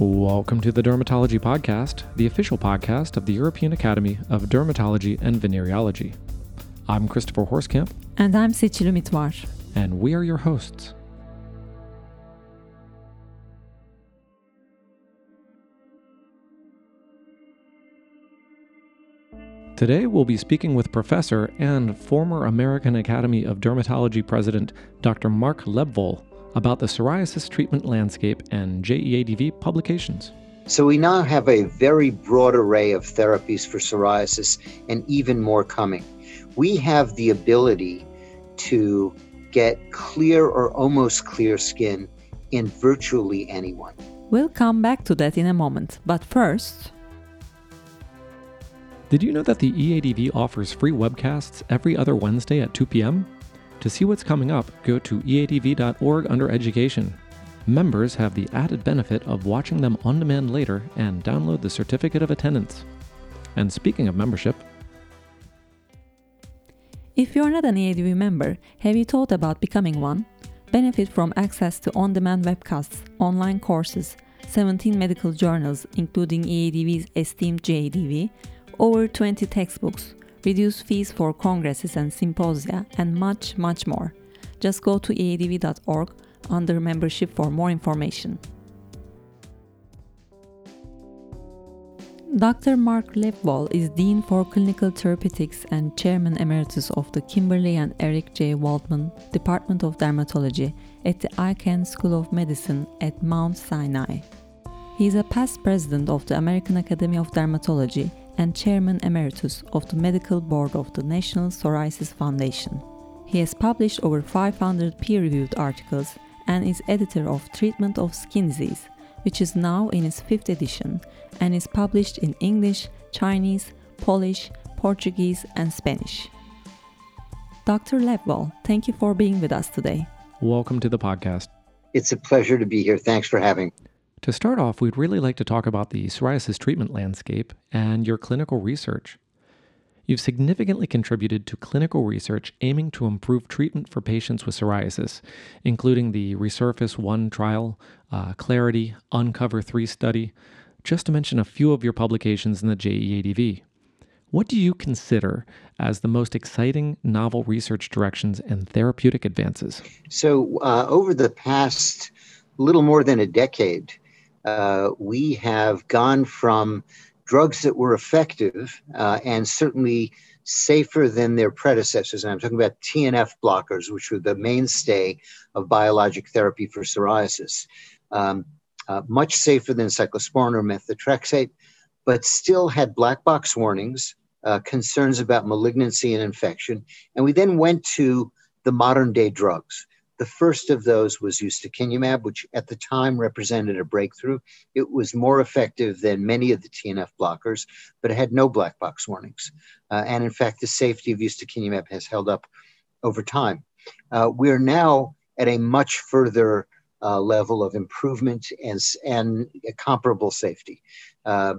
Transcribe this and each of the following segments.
Welcome to the Dermatology Podcast, the official podcast of the European Academy of Dermatology and Venereology. I'm Christopher Horskamp. And I'm Seçil Mitvar. And we are your hosts. Today, we'll be speaking with Professor and former American Academy of Dermatology President Dr. Mark Lebwohl about the psoriasis treatment landscape and JEADV publications. So, we now have a very broad array of therapies for psoriasis and even more coming. We have the ability to get clear or almost clear skin in virtually anyone. We'll come back to that in a moment, but first. Did you know that the EADV offers free webcasts every other Wednesday at 2 p.m.? To see what's coming up, go to eadv.org under Education. Members have the added benefit of watching them on demand later and download the certificate of attendance. And speaking of membership, if you're not an EADV member, have you thought about becoming one? Benefit from access to on demand webcasts, online courses, 17 medical journals, including EADV's esteemed JEADV, over 20 textbooks, reduce fees for congresses and symposia, and much, much more. Just go to eadv.org under membership for more information. Dr. Mark Lebwohl is Dean for Clinical Therapeutics and Chairman Emeritus of the Kimberly and Eric J. Waldman Department of Dermatology at the Icahn School of Medicine at Mount Sinai. He is a past president of the American Academy of Dermatology and Chairman Emeritus of the Medical Board of the National Psoriasis Foundation. He has published over 500 peer reviewed articles and is editor of Treatment of Skin Disease, which is now in its fifth edition and is published in English, Chinese, Polish, Portuguese, and Spanish. Dr. Lebwohl, thank you for being with us today. Welcome to the podcast. It's a pleasure to be here. Thanks for having me. To start off, we'd really like to talk about the psoriasis treatment landscape and your clinical research. You've significantly contributed to clinical research aiming to improve treatment for patients with psoriasis, including the Resurface 1 trial, uh, Clarity, Uncover 3 study, just to mention a few of your publications in the JEADV. What do you consider as the most exciting novel research directions and therapeutic advances? So, uh, over the past little more than a decade, uh, we have gone from drugs that were effective uh, and certainly safer than their predecessors. And I'm talking about TNF blockers, which were the mainstay of biologic therapy for psoriasis. Um, uh, much safer than cyclosporin or methotrexate, but still had black box warnings, uh, concerns about malignancy and infection. And we then went to the modern day drugs. The first of those was ustekinumab, which at the time represented a breakthrough. It was more effective than many of the TNF blockers, but it had no black box warnings. Uh, and in fact, the safety of ustekinumab has held up over time. Uh, we're now at a much further uh, level of improvement and, and comparable safety. Uh,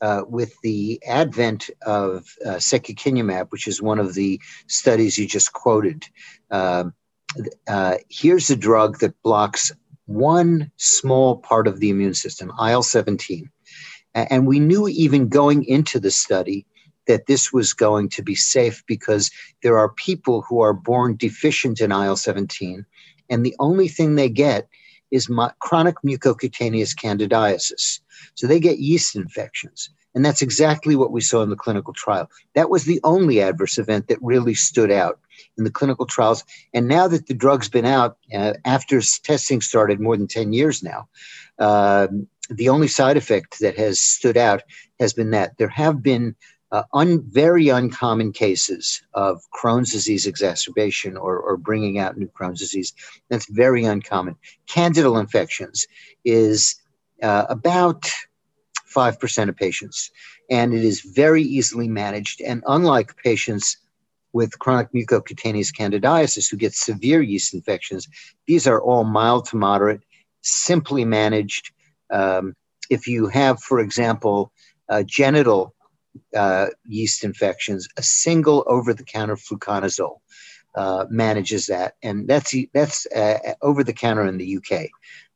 uh, with the advent of uh, secukinumab, which is one of the studies you just quoted, uh, uh, here's a drug that blocks one small part of the immune system, IL 17. And we knew even going into the study that this was going to be safe because there are people who are born deficient in IL 17, and the only thing they get is chronic mucocutaneous candidiasis. So they get yeast infections. And that's exactly what we saw in the clinical trial. That was the only adverse event that really stood out in the clinical trials. And now that the drug's been out uh, after testing started more than 10 years now, uh, the only side effect that has stood out has been that there have been uh, un, very uncommon cases of Crohn's disease exacerbation or, or bringing out new Crohn's disease. That's very uncommon. Candidal infections is uh, about 5% of patients, and it is very easily managed. And unlike patients with chronic mucocutaneous candidiasis who get severe yeast infections, these are all mild to moderate, simply managed. Um, if you have, for example, uh, genital uh, yeast infections, a single over-the-counter fluconazole uh, manages that, and that's that's uh, over the counter in the UK.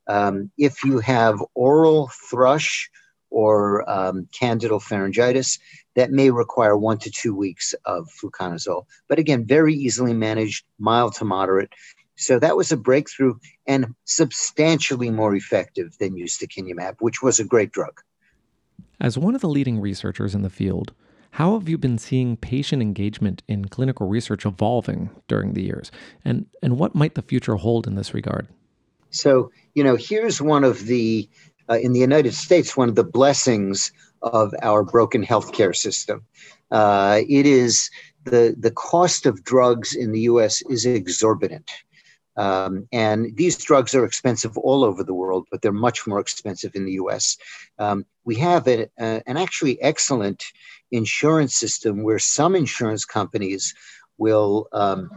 Um, if you have oral thrush or um, candidal pharyngitis, that may require one to two weeks of fluconazole. But again, very easily managed, mild to moderate. So that was a breakthrough and substantially more effective than ustekinumab, which was a great drug. As one of the leading researchers in the field, how have you been seeing patient engagement in clinical research evolving during the years? And, and what might the future hold in this regard? So, you know, here's one of the, uh, in the United States, one of the blessings of our broken healthcare system. Uh, it is the, the cost of drugs in the US is exorbitant. Um, and these drugs are expensive all over the world, but they're much more expensive in the US. Um, we have a, a, an actually excellent insurance system where some insurance companies will um,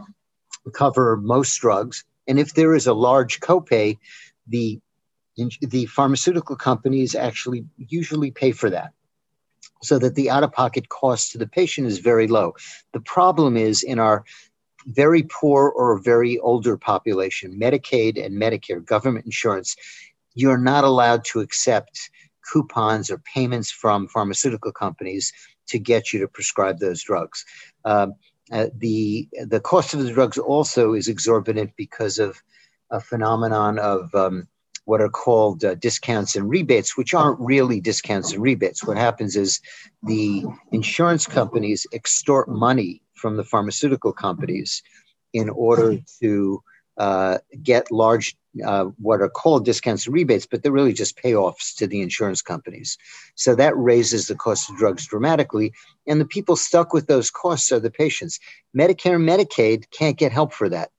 cover most drugs. And if there is a large copay, the, the pharmaceutical companies actually usually pay for that so that the out of pocket cost to the patient is very low. The problem is in our very poor or very older population, Medicaid and Medicare, government insurance, you're not allowed to accept coupons or payments from pharmaceutical companies to get you to prescribe those drugs. Um, uh, the the cost of the drugs also is exorbitant because of a phenomenon of um, what are called uh, discounts and rebates, which aren't really discounts and rebates. What happens is the insurance companies extort money from the pharmaceutical companies in order to uh, get large, uh, what are called discounts and rebates, but they're really just payoffs to the insurance companies. So that raises the cost of drugs dramatically. And the people stuck with those costs are the patients. Medicare and Medicaid can't get help for that.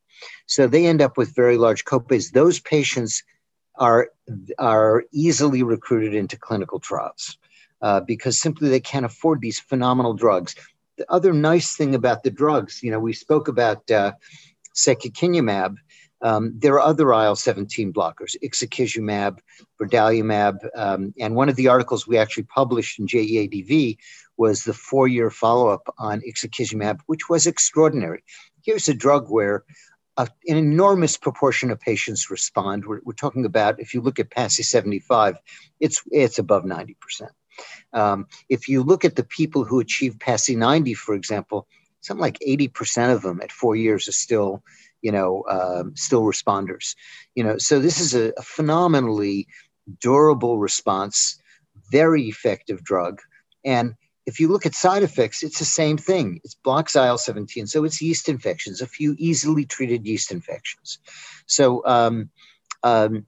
So they end up with very large copays. Those patients are, are easily recruited into clinical trials. Uh, because simply they can't afford these phenomenal drugs the other nice thing about the drugs, you know, we spoke about uh, secukinumab. Um, there are other IL 17 blockers, ixekizumab, brodalumab. Um, and one of the articles we actually published in JEADV was the four year follow up on ixekizumab, which was extraordinary. Here's a drug where an enormous proportion of patients respond. We're, we're, talking about, if you look at PASI 75, it's, it's above 90%. Um, if you look at the people who achieve PASI 90, for example, something like 80% of them at four years are still, you know, uh, still responders. You know, so this is a, a phenomenally durable response, very effective drug. And if you look at side effects, it's the same thing. It's blocks IL 17. So it's yeast infections, a few easily treated yeast infections. So, um, um,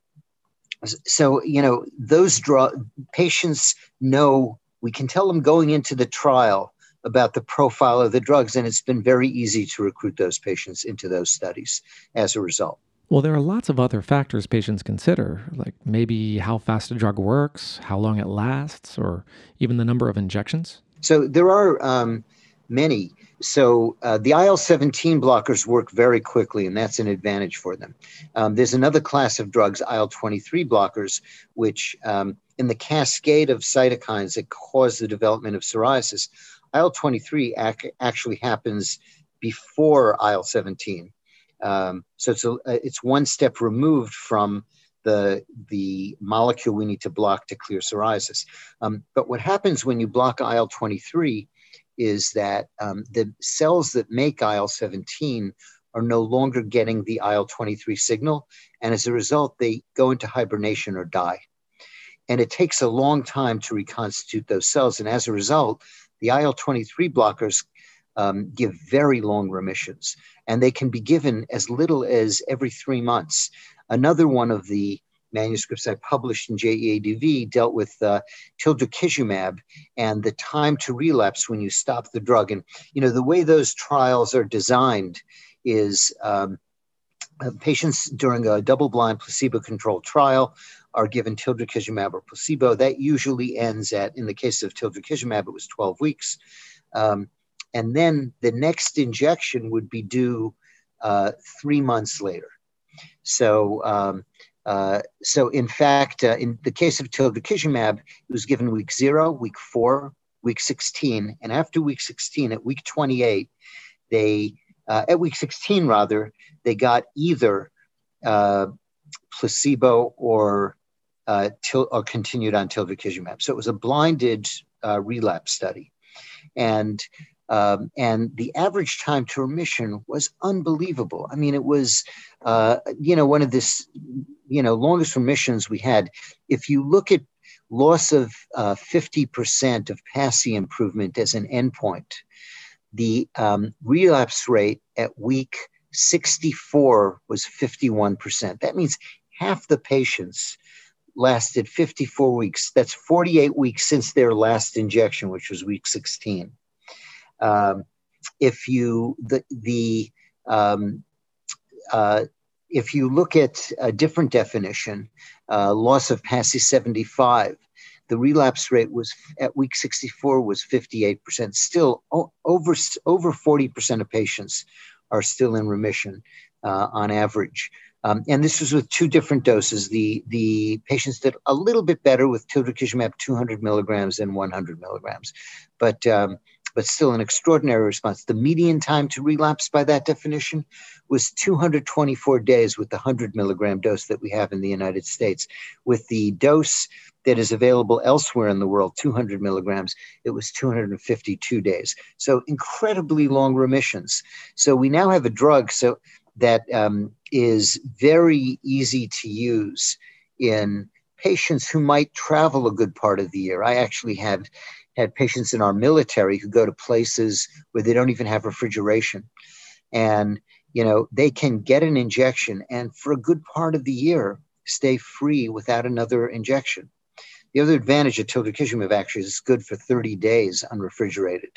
so you know those draw patients know we can tell them going into the trial about the profile of the drugs and it's been very easy to recruit those patients into those studies as a result. Well there are lots of other factors patients consider like maybe how fast a drug works how long it lasts or even the number of injections. So there are um, many so uh, the IL 17 blockers work very quickly, and that's an advantage for them. Um, there's another class of drugs, IL 23 blockers, which um, in the cascade of cytokines that cause the development of psoriasis, IL 23 ac- actually happens before IL 17. Um, so it's, a, it's one step removed from the, the molecule we need to block to clear psoriasis. Um, but what happens when you block IL 23 is that um, the cells that make IL 17 are no longer getting the IL 23 signal. And as a result, they go into hibernation or die. And it takes a long time to reconstitute those cells. And as a result, the IL 23 blockers um, give very long remissions. And they can be given as little as every three months. Another one of the manuscripts I published in JEADV dealt with uh, tildrakizumab and the time to relapse when you stop the drug. And, you know, the way those trials are designed is um, uh, patients during a double blind placebo controlled trial are given tildrakizumab or placebo. That usually ends at, in the case of tildrakizumab, it was 12 weeks. Um, and then the next injection would be due uh, three months later. So um, uh, so, in fact, uh, in the case of tildrakizumab, it was given week zero, week four, week 16, and after week 16, at week 28, they uh, at week 16 rather, they got either uh, placebo or uh, til- or continued on tildrakizumab. So it was a blinded uh, relapse study, and um, and the average time to remission was unbelievable. I mean, it was uh, you know one of this you know longest remissions we had. If you look at loss of uh, 50% of PASI improvement as an endpoint, the um, relapse rate at week 64 was 51%. That means half the patients lasted 54 weeks. That's 48 weeks since their last injection, which was week 16. Um, if you the the um, uh, if you look at a different definition, uh, loss of PASI 75, the relapse rate was at week 64 was 58%. Still, o- over over 40% of patients are still in remission uh, on average. Um, and this was with two different doses. The, the patients did a little bit better with tildrakizumab 200 milligrams and 100 milligrams, but, um, but still an extraordinary response. The median time to relapse by that definition was 224 days with the 100 milligram dose that we have in the United States. With the dose that is available elsewhere in the world, 200 milligrams, it was 252 days. So incredibly long remissions. So we now have a drug so that um, is very easy to use in patients who might travel a good part of the year. I actually had had patients in our military who go to places where they don't even have refrigeration, and you know they can get an injection and for a good part of the year stay free without another injection. The other advantage of tildrakizumab actually is it's good for 30 days unrefrigerated.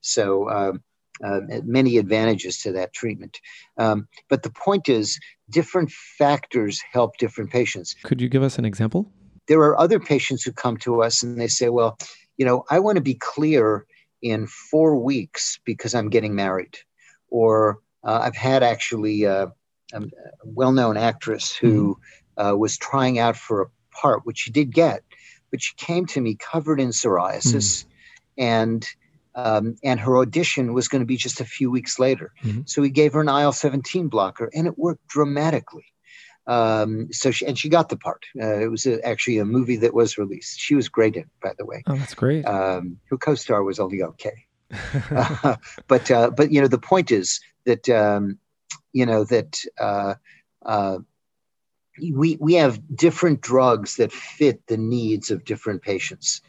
So um, uh, many advantages to that treatment. Um, but the point is, different factors help different patients. Could you give us an example? There are other patients who come to us and they say, well, you know, I want to be clear in four weeks because I'm getting married. Or uh, I've had actually uh, a well known actress who mm. was trying out for a part, which she did get, but she came to me covered in psoriasis. Mm. And um, and her audition was going to be just a few weeks later. Mm-hmm. So we gave her an IL 17 blocker, and it worked dramatically. Um, so she, and she got the part. Uh, it was a, actually a movie that was released. She was great in, it, by the way. Oh, that's great. Um, her co-star was only okay, uh, but uh, but you know the point is that um, you know that uh, uh, we we have different drugs that fit the needs of different patients.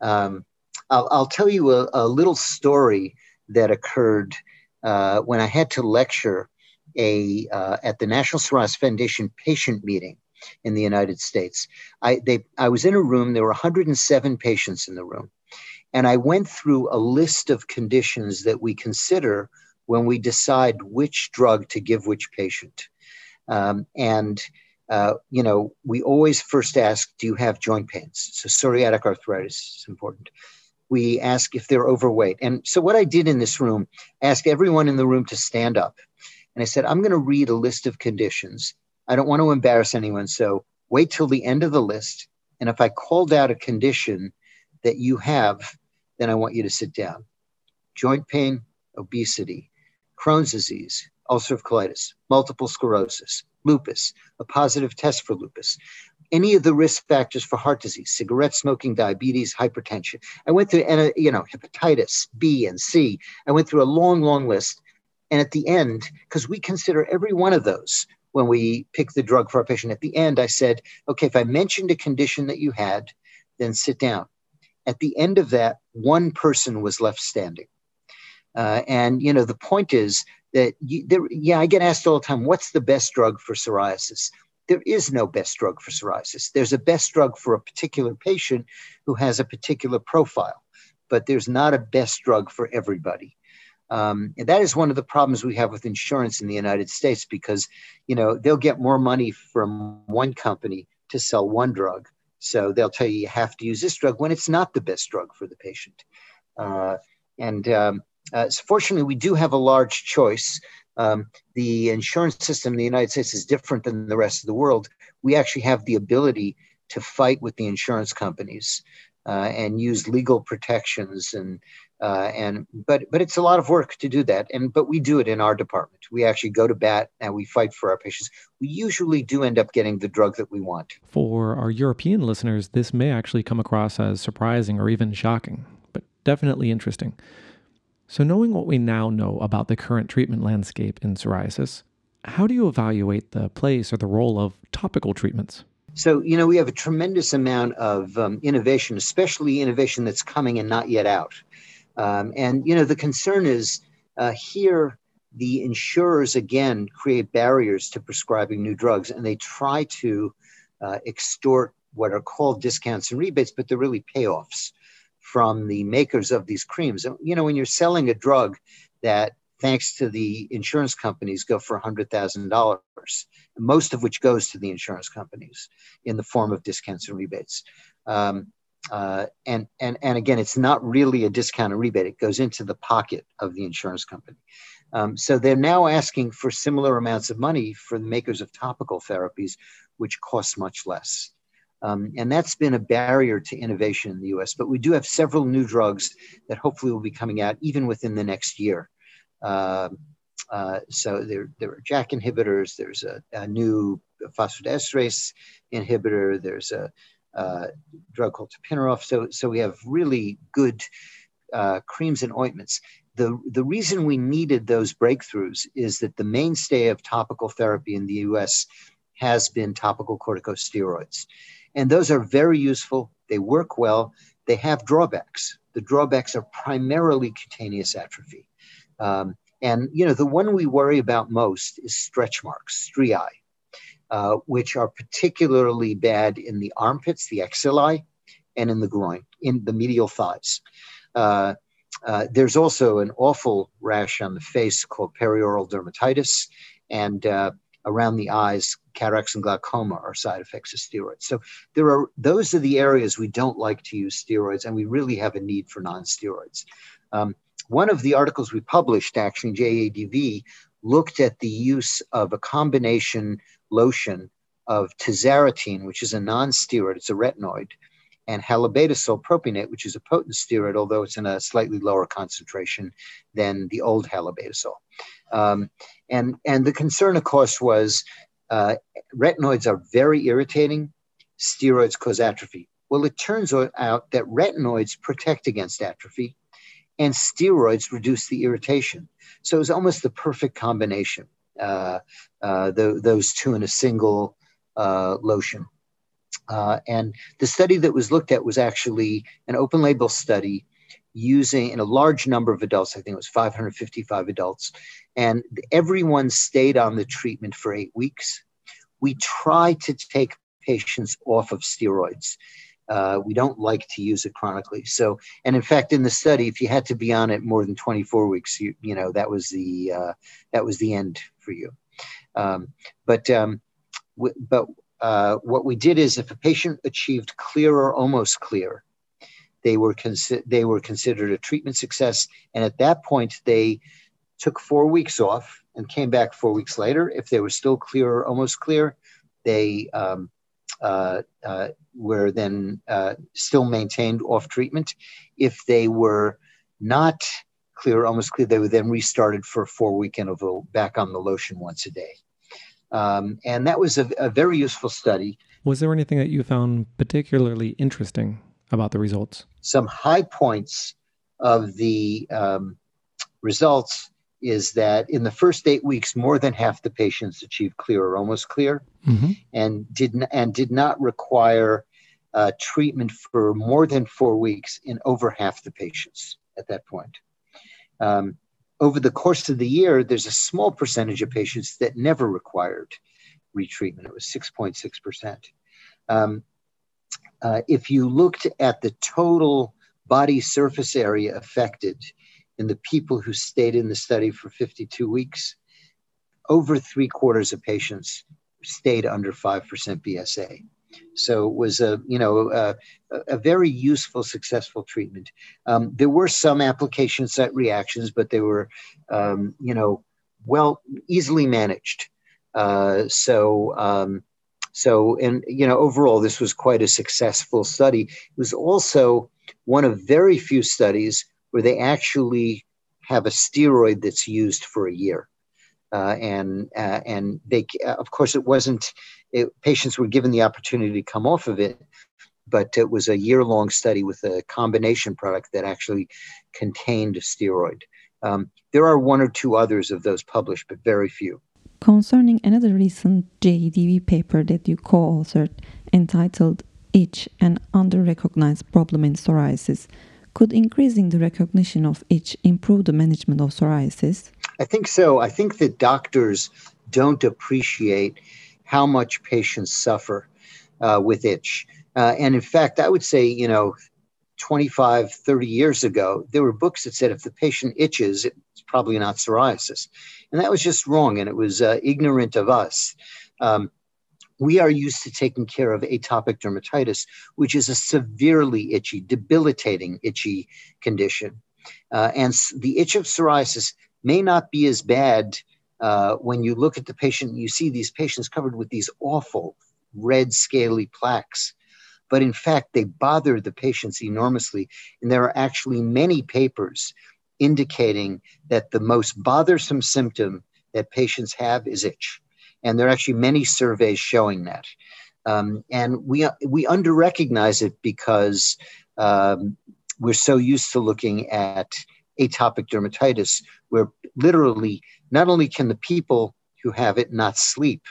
Um, I'll, I'll tell you a, a, little story that occurred uh, when I had to lecture a uh, at the National Psoriasis Foundation patient meeting in the United States. I they I was in a room. There were 107 patients in the room, and I went through a list of conditions that we consider when we decide which drug to give which patient. Um, and uh, you know, we always first ask, do you have joint pains? So psoriatic arthritis is important we ask if they're overweight. And so what I did in this room, ask everyone in the room to stand up. And I said, I'm going to read a list of conditions. I don't want to embarrass anyone. So wait till the end of the list. And if I called out a condition that you have, then I want you to sit down. Joint pain, obesity, Crohn's disease, ulcerative colitis, multiple sclerosis, lupus, a positive test for lupus, any of the risk factors for heart disease, cigarette smoking, diabetes, hypertension. I went through, and uh, you know, hepatitis B and C. I went through a long, long list. And at the end, because we consider every one of those when we pick the drug for our patient, at the end, I said, okay, if I mentioned a condition that you had, then sit down. At the end of that, one person was left standing. Uh, and you know, the point is that you, there, yeah, I get asked all the time, what's the best drug for psoriasis? there is no best drug for psoriasis. There's a best drug for a particular patient who has a particular profile, but there's not a best drug for everybody. Um, and that is one of the problems we have with insurance in the United States because, you know, they'll get more money from one company to sell one drug. So they'll tell you you have to use this drug when it's not the best drug for the patient. Uh, and um, uh, so fortunately, we do have a large choice. Um, the insurance system in the United States is different than the rest of the world. We actually have the ability to fight with the insurance companies uh, and use legal protections and Uh, and but but it's a lot of work to do that and but we do it in our department. We actually go to bat and we fight for our patients. We usually do end up getting the drug that we want. For our european listeners this may actually come across as surprising or even shocking but definitely interesting. So knowing what we now know about the current treatment landscape in psoriasis how do you evaluate the place or the role of topical treatments? So you know we have a tremendous amount of um, innovation especially innovation that's coming and not yet out um, and you know the concern is uh, here the insurers again create barriers to prescribing new drugs, and they try to uh, extort what are called discounts and rebates, but they're really payoffs from the makers of these creams. You know, when you're selling a drug that, thanks to the insurance companies, go for $100,000, most of which goes to the insurance companies in the form of discounts and rebates. Um, uh, and and and again, it's not really a discount or rebate; it goes into the pocket of the insurance company. Um, so they're now asking for similar amounts of money for the makers of topical therapies, which cost much less. Um, and that's been a barrier to innovation in the US. But we do have several new drugs that hopefully will be coming out even within the next year. Uh, uh, so there, there are JAK inhibitors, there's a, a new phosphodiesterase inhibitor, there's a, uh, drug called tapinarof. So, so we have really good uh, creams and ointments. The, the reason we needed those breakthroughs is that the mainstay of topical therapy in the US has been topical corticosteroids. And those are very useful. They work well. They have drawbacks. The drawbacks are primarily cutaneous atrophy. Um, and you know the one we worry about most is stretch marks, striae. Uh, which are particularly bad in the armpits, the axillae, and in the groin, in the medial thighs. Uh, uh, there's also an awful rash on the face called perioral dermatitis, and uh, around the eyes, cataracts and glaucoma are side effects of steroids. So there are those are the areas we don't like to use steroids, and we really have a need for non-steroids. Um, one of the articles we published, actually, JEADV, looked at the use of a combination lotion of tazarotene, which is a non-steroid, it's a retinoid, and halobetasol propionate, which is a potent steroid, although it's in a slightly lower concentration than the old halobetasol. Um, and, and the concern, of course, was uh, retinoids are very irritating. Steroids cause atrophy. Well, it turns out that retinoids protect against atrophy and steroids reduce the irritation. So it was almost the perfect combination the, those two in a single uh, lotion. Uh, and the study that was looked at was actually an open label study using in a large number of adults. I think it was 555 adults. And everyone stayed on the treatment for eight weeks. We try to take patients off of steroids. Uh, we don't like to use it chronically. So, and in fact, in the study, if you had to be on it more than 24 weeks, you, you know that was the uh, that was the end for you. Um, but um, w- but uh, what we did is, if a patient achieved clear or almost clear, they were consi- they were considered a treatment success, and at that point, they took four weeks off and came back four weeks later. If they were still clear or almost clear, they um, uh, uh, were then uh, still maintained off treatment. If they were not clear, almost clear, they were then restarted for a four week interval back on the lotion once a day. Um, and that was a, a, very useful study. Was there anything that you found particularly interesting about the results? Some high points of the um, results is that in the first eight weeks, more than half the patients achieved clear or almost clear, mm-hmm. and did n- and did not require uh, treatment for more than four weeks in over half the patients at that point. Um, over the course of the year, there's a small percentage of patients that never required retreatment. It was 6.6%. Um, uh, if you looked at the total body surface area affected in the people who stayed in the study for 52 weeks, over three quarters of patients stayed under 5% BSA. So it was a you know a, a very useful, successful treatment. Um, there were some application site reactions, but they were um, you know well easily managed. Uh, so um, so and you know overall this was quite a successful study. It was also one of very few studies where they actually have a steroid that's used for a year. Uh, and uh, and they of course it wasn't it, patients were given the opportunity to come off of it but it was a year long study with a combination product that actually contained a steroid. Um, there are one or two others of those published but very few. Concerning another recent JEADV paper that you co-authored entitled itch an under-recognized problem in psoriasis could increasing the recognition of itch improve the management of psoriasis I think so. I think that doctors don't appreciate how much patients suffer uh, with itch. Uh, and in fact, I would say, you know, 25, 30 years ago, there were books that said if the patient itches, it's probably not psoriasis. And that was just wrong. And it was uh, ignorant of us. Um, we are used to taking care of atopic dermatitis, which is a severely itchy, debilitating itchy condition. Uh, and the itch of psoriasis may not be as bad uh, when you look at the patient. You see these patients covered with these awful red scaly plaques. But in fact, they bother the patients enormously. And there are actually many papers indicating that the most bothersome symptom that patients have is itch. And there are actually many surveys showing that. Um, and we, we under recognize it because um, we're so used to looking at atopic dermatitis, where literally not only can the people who have it not sleep,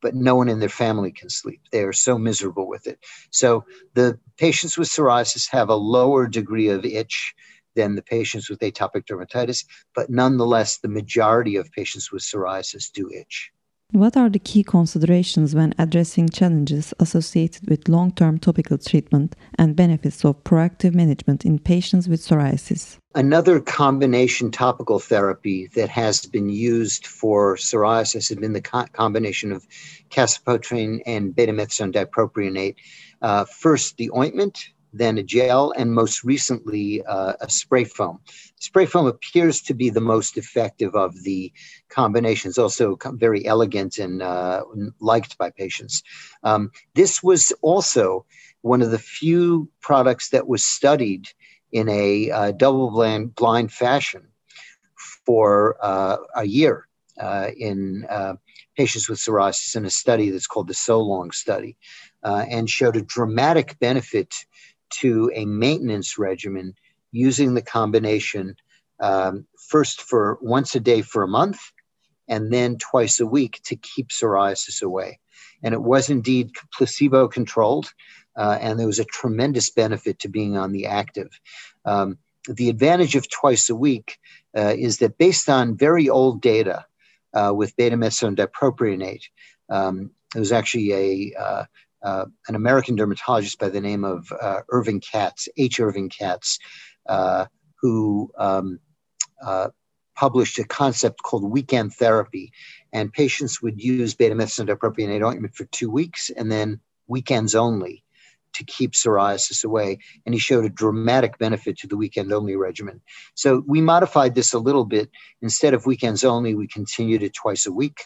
but no one in their family can sleep. They are so miserable with it. So the patients with psoriasis have a lower degree of itch than the patients with atopic dermatitis, but nonetheless, the majority of patients with psoriasis do itch. What are the key considerations when addressing challenges associated with long term topical treatment and benefits of proactive management in patients with psoriasis? Another combination topical therapy that has been used for psoriasis has been the co- combination of calcipotriene and betamethasone dipropionate. Uh, first, the ointment, then a gel, and most recently uh, a spray foam. Spray foam appears to be the most effective of the combinations, also very elegant and uh, liked by patients. Um, this was also one of the few products that was studied in a uh, double blind, blind fashion for uh, a year uh, in uh, patients with psoriasis in a study that's called the So Long study. and showed a dramatic benefit to a maintenance regimen using the combination um, first for once a day for a month and then twice a week to keep psoriasis away. And it was indeed placebo controlled, uh, and there was a tremendous benefit to being on the active. Um, the advantage of twice a week uh, is that based on very old data uh, with betamethasone dipropionate, um, there was actually a uh, uh, an American dermatologist by the name of uh, Irving Katz, H. Irving Katz, who um, uh, published a concept called weekend therapy. And patients would use betamethasone dipropionate ointment for two weeks and then weekends only to keep psoriasis away. And he showed a dramatic benefit to the weekend only regimen. So we modified this a little bit. Instead of weekends only, we continued it twice a week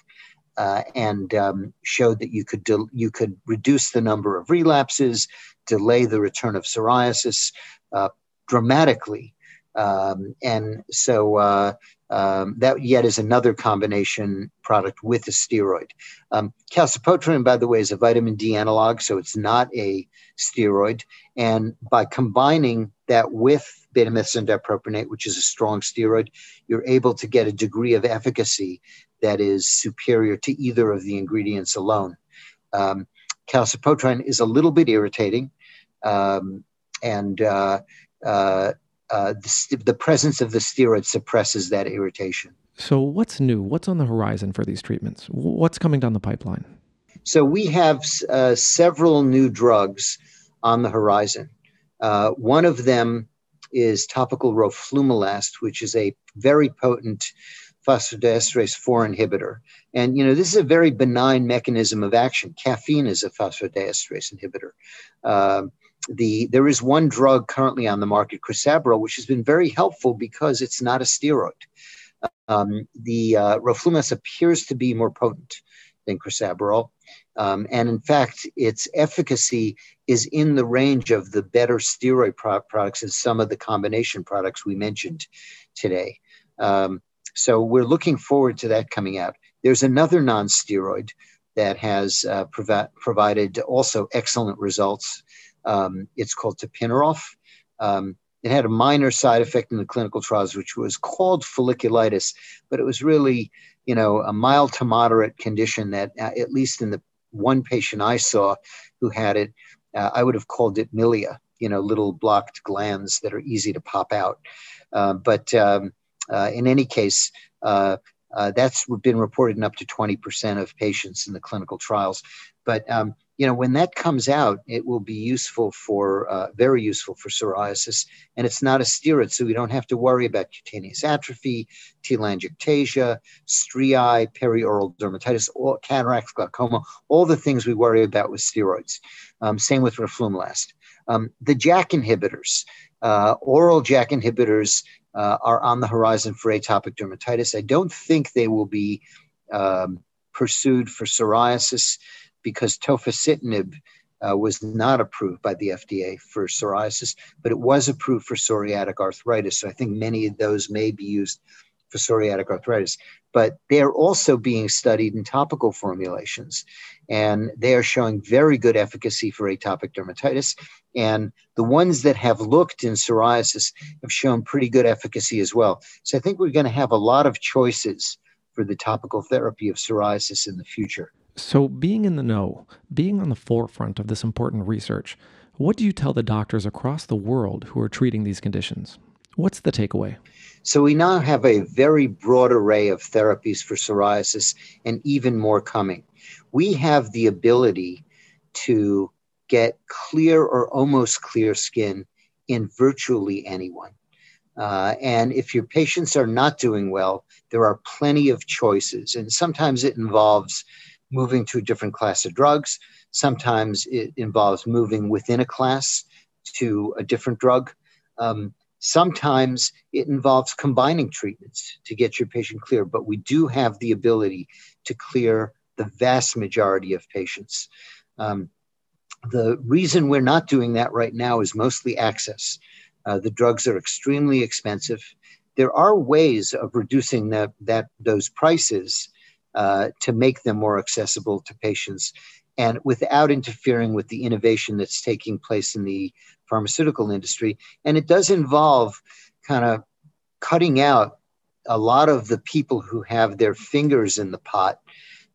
uh, and um, showed that you could you could reduce the number of relapses, delay the return of psoriasis uh, dramatically, um, and so uh, um, that yet is another combination product with a steroid. Um, calcipotriene, by the way, is a vitamin D analog, so it's not a steroid. And by combining that with betamethasone dipropionate, which is a strong steroid, you're able to get a degree of efficacy that is superior to either of the ingredients alone. Um, calcipotriene is a little bit irritating, um, and uh, uh, uh, the, the, presence of the steroid suppresses that irritation. So, what's new? What's on the horizon for these treatments? What's coming down the pipeline? So, we have uh, several new drugs on the horizon. Uh, one of them is topical roflumilast, which is a very potent phosphodiesterase 4 inhibitor. And, you know, this is a very benign mechanism of action. Caffeine is a phosphodiesterase inhibitor. Uh, the, there is one drug currently on the market, crisaborole, which has been very helpful because it's not a steroid. Um, the uh, roflumilast appears to be more potent. than crisaborole. Um, and in fact, its efficacy is in the range of the better steroid pro- products and some of the combination products we mentioned today. Um, so we're looking forward to that coming out. There's another non-steroid that has uh, provi- provided also excellent results. Um, it's called tapinarof. Um, it had a minor side effect in the clinical trials, which was called folliculitis, but it was really, you know, a mild to moderate condition that, uh, at least in the one patient I saw who had it, uh, I would have called it milia, you know, little blocked glands that are easy to pop out. Uh, but um, uh, in any case, uh, uh, that's been reported in up to 20% of patients in the clinical trials. But um, you know, when that comes out, it will be useful for uh, very useful for psoriasis, and it's not a steroid, so we don't have to worry about cutaneous atrophy, telangiectasia, striae, perioral dermatitis, all, cataracts, glaucoma, all the things we worry about with steroids. Um, same with roflumilast. Um, the JAK inhibitors, uh, oral JAK inhibitors uh, are on the horizon for atopic dermatitis. I don't think they will be um, pursued for psoriasis because tofacitinib uh, was not approved by the FDA for psoriasis, but it was approved for psoriatic arthritis. So I think many of those may be used for psoriatic arthritis. But they're also being studied in topical formulations, and they are showing very good efficacy for atopic dermatitis. And the ones that have looked in psoriasis have shown pretty good efficacy as well. So I think we're going to have a lot of choices for the topical therapy of psoriasis in the future. So, being in the know, being on the forefront of this important research, what do you tell the doctors across the world who are treating these conditions? What's the takeaway? So, we now have a very broad array of therapies for psoriasis and even more coming. We have the ability to get clear or almost clear skin in virtually anyone. Uh, and if your patients are not doing well, there are plenty of choices. And sometimes it involves moving to a different class of drugs. Sometimes it involves moving within a class to a different drug. Um, sometimes it involves combining treatments to get your patient clear, but we do have the ability to clear the vast majority of patients. Um, the reason we're not doing that right now is mostly access. Uh, the drugs are extremely expensive. There are ways of reducing that, that those prices uh, to make them more accessible to patients and without interfering with the innovation that's taking place in the pharmaceutical industry. And it does involve kind of cutting out a lot of the people who have their fingers in the pot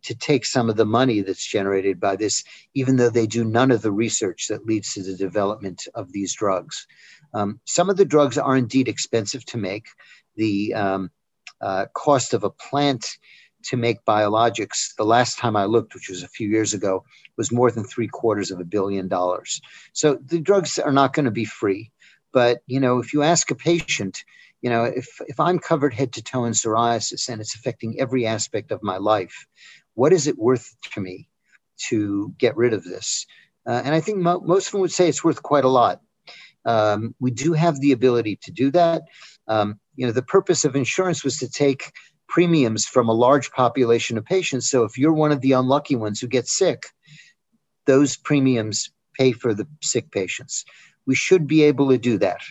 to take some of the money that's generated by this, even though they do none of the research that leads to the development of these drugs. Um, some of the drugs are indeed expensive to make. The um, uh, cost of a plant to make biologics, the last time I looked, which was a few years ago, was more than three quarters of a billion dollars. So the drugs are not going to be free. But you know, if you ask a patient, you know, if if I'm covered head to toe in psoriasis and it's affecting every aspect of my life, what is it worth to me to get rid of this? Uh, and I think mo- most of them would say it's worth quite a lot. Um, we do have the ability to do that. Um, you know, the purpose of insurance was to take premiums from a large population of patients. So if you're one of the unlucky ones who get sick, those premiums pay for the sick patients. We should be able to do that.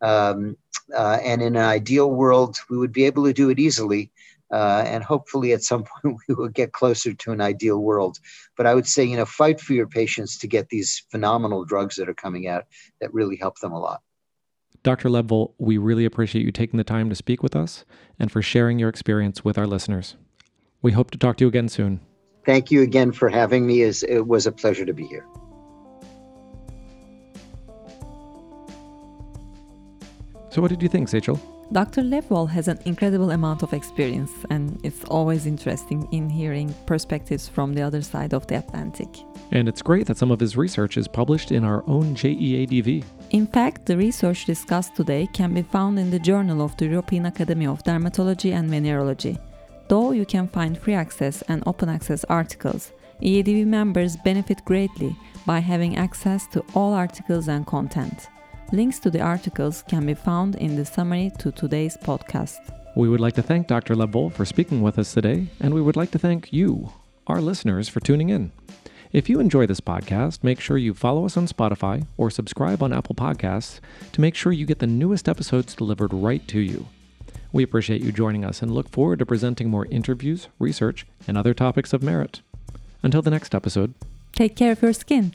Um, uh, and in an ideal world, we would be able to do it easily. Uh, and hopefully at some point we will get closer to an ideal world. But I would say, you know, fight for your patients to get these phenomenal drugs that are coming out that really help them a lot. Dr. Lebwohl, we really appreciate you taking the time to speak with us and for sharing your experience with our listeners. We hope to talk to you again soon. Thank you again for having me. It was a pleasure to be here. So, what did you think, Sachel? Dr. Lebwohl has an incredible amount of experience, and it's always interesting in hearing perspectives from the other side of the Atlantic. And it's great that some of his research is published in our own JEADV. In fact, the research discussed today can be found in the Journal of the European Academy of Dermatology and Venereology. Though you can find free access and open access articles, EADV members benefit greatly by having access to all articles and content. Links to the articles can be found in the summary to today's podcast. We would like to thank Dr. Lebwohl for speaking with us today, and we would like to thank you, our listeners for tuning in. If you enjoy this podcast, make sure you follow us on Spotify or subscribe on Apple Podcasts to make sure you get the newest episodes delivered right to you. We appreciate you joining us and look forward to presenting more interviews, research, and other topics of merit. Until the next episode, Take care of your skin.